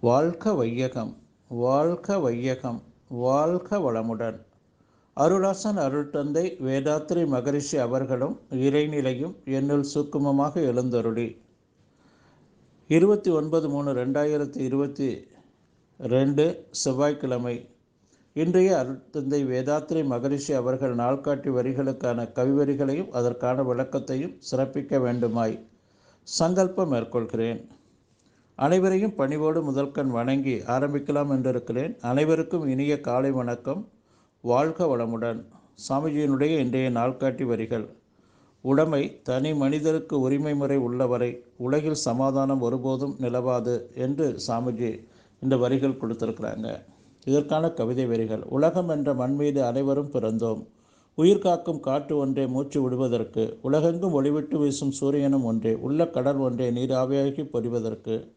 வாழ்க வையகம் வாழ்க வையகம் வாழ்க வளமுடன். அருளாசன் அருள் தந்தை வேதாத்திரி மகரிஷி அவர்களும் இறைநிலையும் என்னுள் சுக்குமமாக எழுந்தருளி. இருபத்தி ஒன்பது மூணு ரெண்டாயிரத்தி இருபத்தி ரெண்டு செவ்வாய்க்கிழமை. இன்றைய அருட்தந்தை வேதாத்திரி மகரிஷி அவர்கள் நாள்காட்டி வரிகளுக்கான கவிவரிகளையும் அதற்கான விளக்கத்தையும் சிறப்பிக்க வேண்டுமாய் சங்கல்பம் மேற்கொள்கிறேன். அனைவரையும் பணிவோடு முதல்கண் வணங்கி ஆரம்பிக்கலாம் என்றிருக்கிறேன். அனைவருக்கும் இனிய காலை வணக்கம். வாழ்க வளமுடன். சாமிஜியினுடைய இன்றைய நாள்காட்டி வரிகள். உடைமை தனி மனிதருக்கு உரிமை முறை உள்ளவரை உலகில் சமாதானம் ஒருபோதும் நிலவாது என்று சாமிஜி இந்த வரிகள் கொடுத்திருக்கிறாங்க. இதற்கான கவிதை வரிகள். உலகம் என்ற மண் மீது அனைவரும் பிறந்தோம். உயிர் காக்கும் காற்று ஒன்றே மூச்சு விடுவதற்கு. உலகெங்கும் ஒளிவிட்டு வீசும் சூரியனும் ஒன்றே. உள்ள கடல் ஒன்றே நீராவியாகி பொறிவதற்கு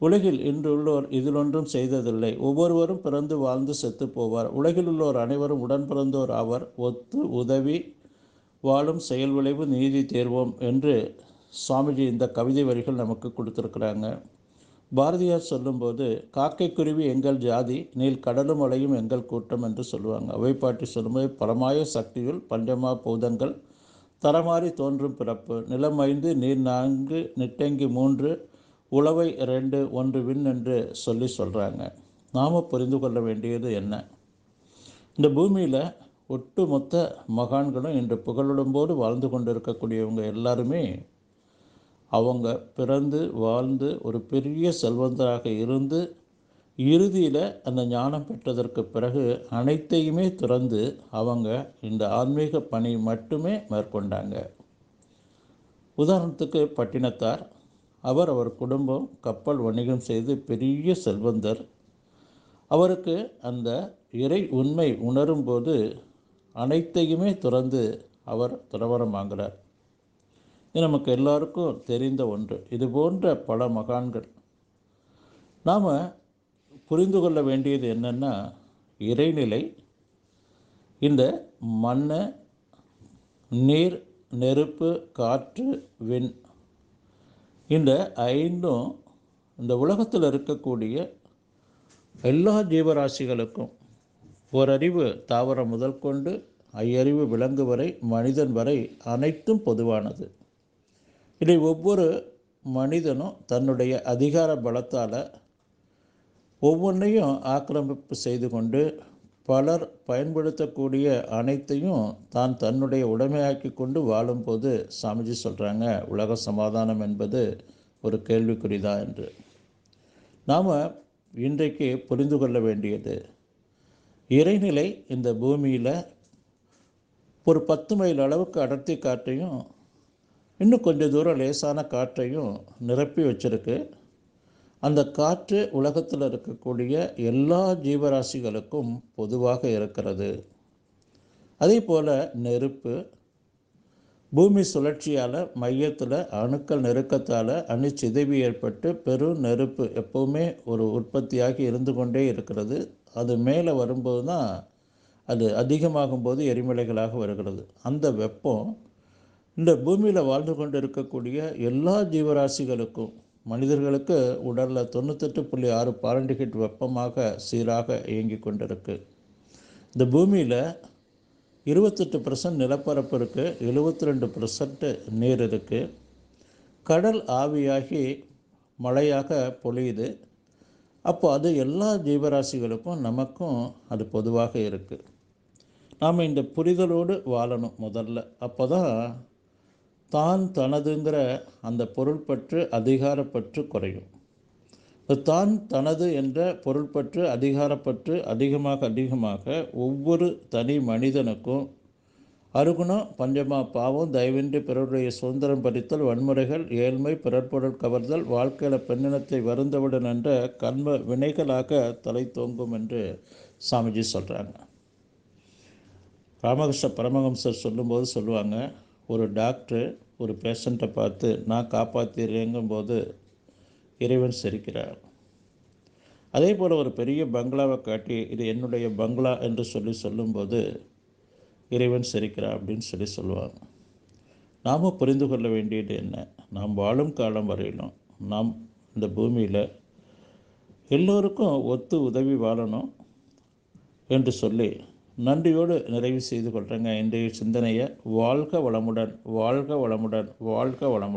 உலகில் இன்றுள்ளோர் இதிலொன்றும் செய்ததில்லை. ஒவ்வொருவரும் பிறந்து வாழ்ந்து செத்து போவார் உலகில் உள்ளோர் அனைவரும் உடன் பிறந்தோர் அவர் ஒத்து உதவி வாழும் செயல் விளைவு நீதி தேர்வோம் என்று சுவாமிஜி இந்த கவிதை வரிகள் நமக்கு கொடுத்துருக்குறாங்க. பாரதியார் சொல்லும்போது காக்கை குருவி எங்கள் ஜாதி நீல் கடலும் அலையும் எங்கள் கூட்டம் என்று சொல்லுவாங்க. அவைப்பாட்டி சொல்லும்போது பரமாய சக்தியுள் பஞ்சமா பூதங்கள் தரமாறி தோன்றும் பிறப்பு. நிலம் ஐந்து நீர் நான்கு நிட்டங்கி மூன்று உழவை ரெண்டு ஒன்று வின் என்று சொல்லி சொல்கிறாங்க நாம் புரிந்து கொள்ள வேண்டியது என்ன? இந்த பூமியில் ஒட்டுமொத்த மகான்களும் இன்று புகழுடம்போடு வாழ்ந்து கொண்டிருக்கக்கூடியவங்க எல்லாருமே அவங்க பிறந்து வாழ்ந்து ஒரு பெரிய செல்வந்தராக இருந்து இறுதியில் அந்த ஞானம் பெற்றதற்கு பிறகு அனைத்தையுமே துறந்து அவங்க இந்த ஆன்மீக பணி மட்டுமே மேற்கொண்டாங்க. உதாரணத்துக்கு பட்டினத்தார் அவர் அவர் குடும்பம் கப்பல் வணிகம் செய்து பெரிய செல்வந்தர். அவருக்கு அந்த இறை உண்மை உணரும்போது அனைத்தையுமே துறந்து அவர் துறவரம் வாங்குகிறார் இது நமக்கு எல்லாருக்கும் தெரிந்த ஒன்று. இது போன்ற பல மகான்கள். நாம் புரிந்து கொள்ள வேண்டியது என்னென்னா இறைநிலை இந்த மண்ணை நீர் நெருப்பு காற்று விண் இந்த ஐந்தும் இந்த உலகத்தில் இருக்கக்கூடிய எல்லா ஜீவராசிகளுக்கும் ஓரறிவு தாவரம் முதல் கொண்டு ஐயறிவு விலங்கு வரை மனிதன் வரை அனைத்தும் பொதுவானது. இதை ஒவ்வொரு மனிதனும் தன்னுடைய அதிகார பலத்தால் ஒவ்வொன்றையும் ஆக்கிரமிப்பு செய்து கொண்டு பலர் பயன்படுத்தக்கூடிய அனைத்தையும் தான் தன்னுடைய உடைமையாக்கி கொண்டு வாழும்போது சாமிஜி சொல்கிறாங்க உலக சமாதானம் என்பது ஒரு கேள்விக்குறிதா என்று. நாம் இன்றைக்கு புரிந்து கொள்ள வேண்டியது இறைநிலை இந்த பூமியில் ஒரு பத்து மைல் அளவுக்கு அடர்த்தி காற்றையும் இன்னும் கொஞ்சம் தூரம் லேசான காற்றையும் நிரப்பி வச்சிருக்கு. அந்த காற்று உலகத்தில் இருக்கக்கூடிய எல்லா ஜீவராசிகளுக்கும் பொதுவாக இருக்கிறது. அதே போல் நெருப்பு பூமி சுழற்சியால் மையத்தில் அணுக்கள் நெருக்கத்தால் அணு சிதைவு ஏற்பட்டு பெரும் நெருப்பு எப்போவுமே ஒரு உற்பத்தியாகி இருந்து கொண்டே இருக்கிறது. அது மேலே வரும்போது தான் அது அதிகமாகும் போது எரிமலைகளாக வருகிறது. அந்த வெப்பம் இந்த பூமியில் வாழ்ந்து கொண்டு இருக்கக்கூடிய எல்லா ஜீவராசிகளுக்கும் மனிதர்களுக்கு உடலில் தொண்ணூத்தெட்டு புள்ளி ஆறு பாரண்டிகிட் வெப்பமாக சீராக இயங்கி கொண்டிருக்கு. இந்த பூமியில் இருபத்தெட்டு பர்சன்ட் நிலப்பரப்பு இருக்குது எழுபத்தி ரெண்டு பர்சன்ட்டு நீர் இருக்குது கடல் ஆவியாகி மழையாக பொழியுது. அப்போ அது எல்லா ஜீவராசிகளுக்கும் நமக்கும் அது பொதுவாக இருக்குது நாம் இந்த புரிதலோடு வாழணும் முதல்ல. அப்போ தான் தான் தனதுங்கிற அந்த பொருள்பற்று அதிகாரப்பற்று குறையும். தான் தனது என்ற பொருள்பற்று அதிகாரப்பற்று அதிகமாக அதிகமாக ஒவ்வொரு தனி மனிதனுக்கும் அருகுணம் பஞ்சமா பாவம் தயவின்றி பிறருடைய சுதந்திரம் பறித்தல் வன்முறைகள் ஏழ்மை பிறற்பொருள் கவர்தல் வாழ்க்கையில் பெண்ணினத்தை வருந்தவுடன் என்ற கண்ம வினைகளாக தலை தோங்கும் என்று சாமிஜி சொல்கிறாங்க ராமகிருஷ்ண பரமஹம்சர் சொல்லும்போது சொல்லுவாங்க ஒரு டாக்டர் ஒரு பேஷண்ட்டை பார்த்து நான் காப்பாற்றிடுறேங்கும் போது இறைவன் சிரிக்கிறார். அதே போல் ஒரு பெரிய பங்களாவை காட்டி இது என்னுடைய பங்களா என்று சொல்லி சொல்லும்போது இறைவன் சிரிக்கிறார் அப்படின்னு சொல்லி சொல்லுவாங்க. நாம் புரிந்து கொள்ள வேண்டியது என்ன? நாம் வாழும் காலம் வரையிலும் நாம் இந்த பூமியில் எல்லோருக்கும் ஒத்து உதவி வாழணும் என்று சொல்லி நன்றியோடு நிறைவு செய்து கொள்கிறேங்க இன்றைய சிந்தனையை வாழ்க வளமுடன் வாழ்க வளமுடன் வாழ்க வளமுடன்.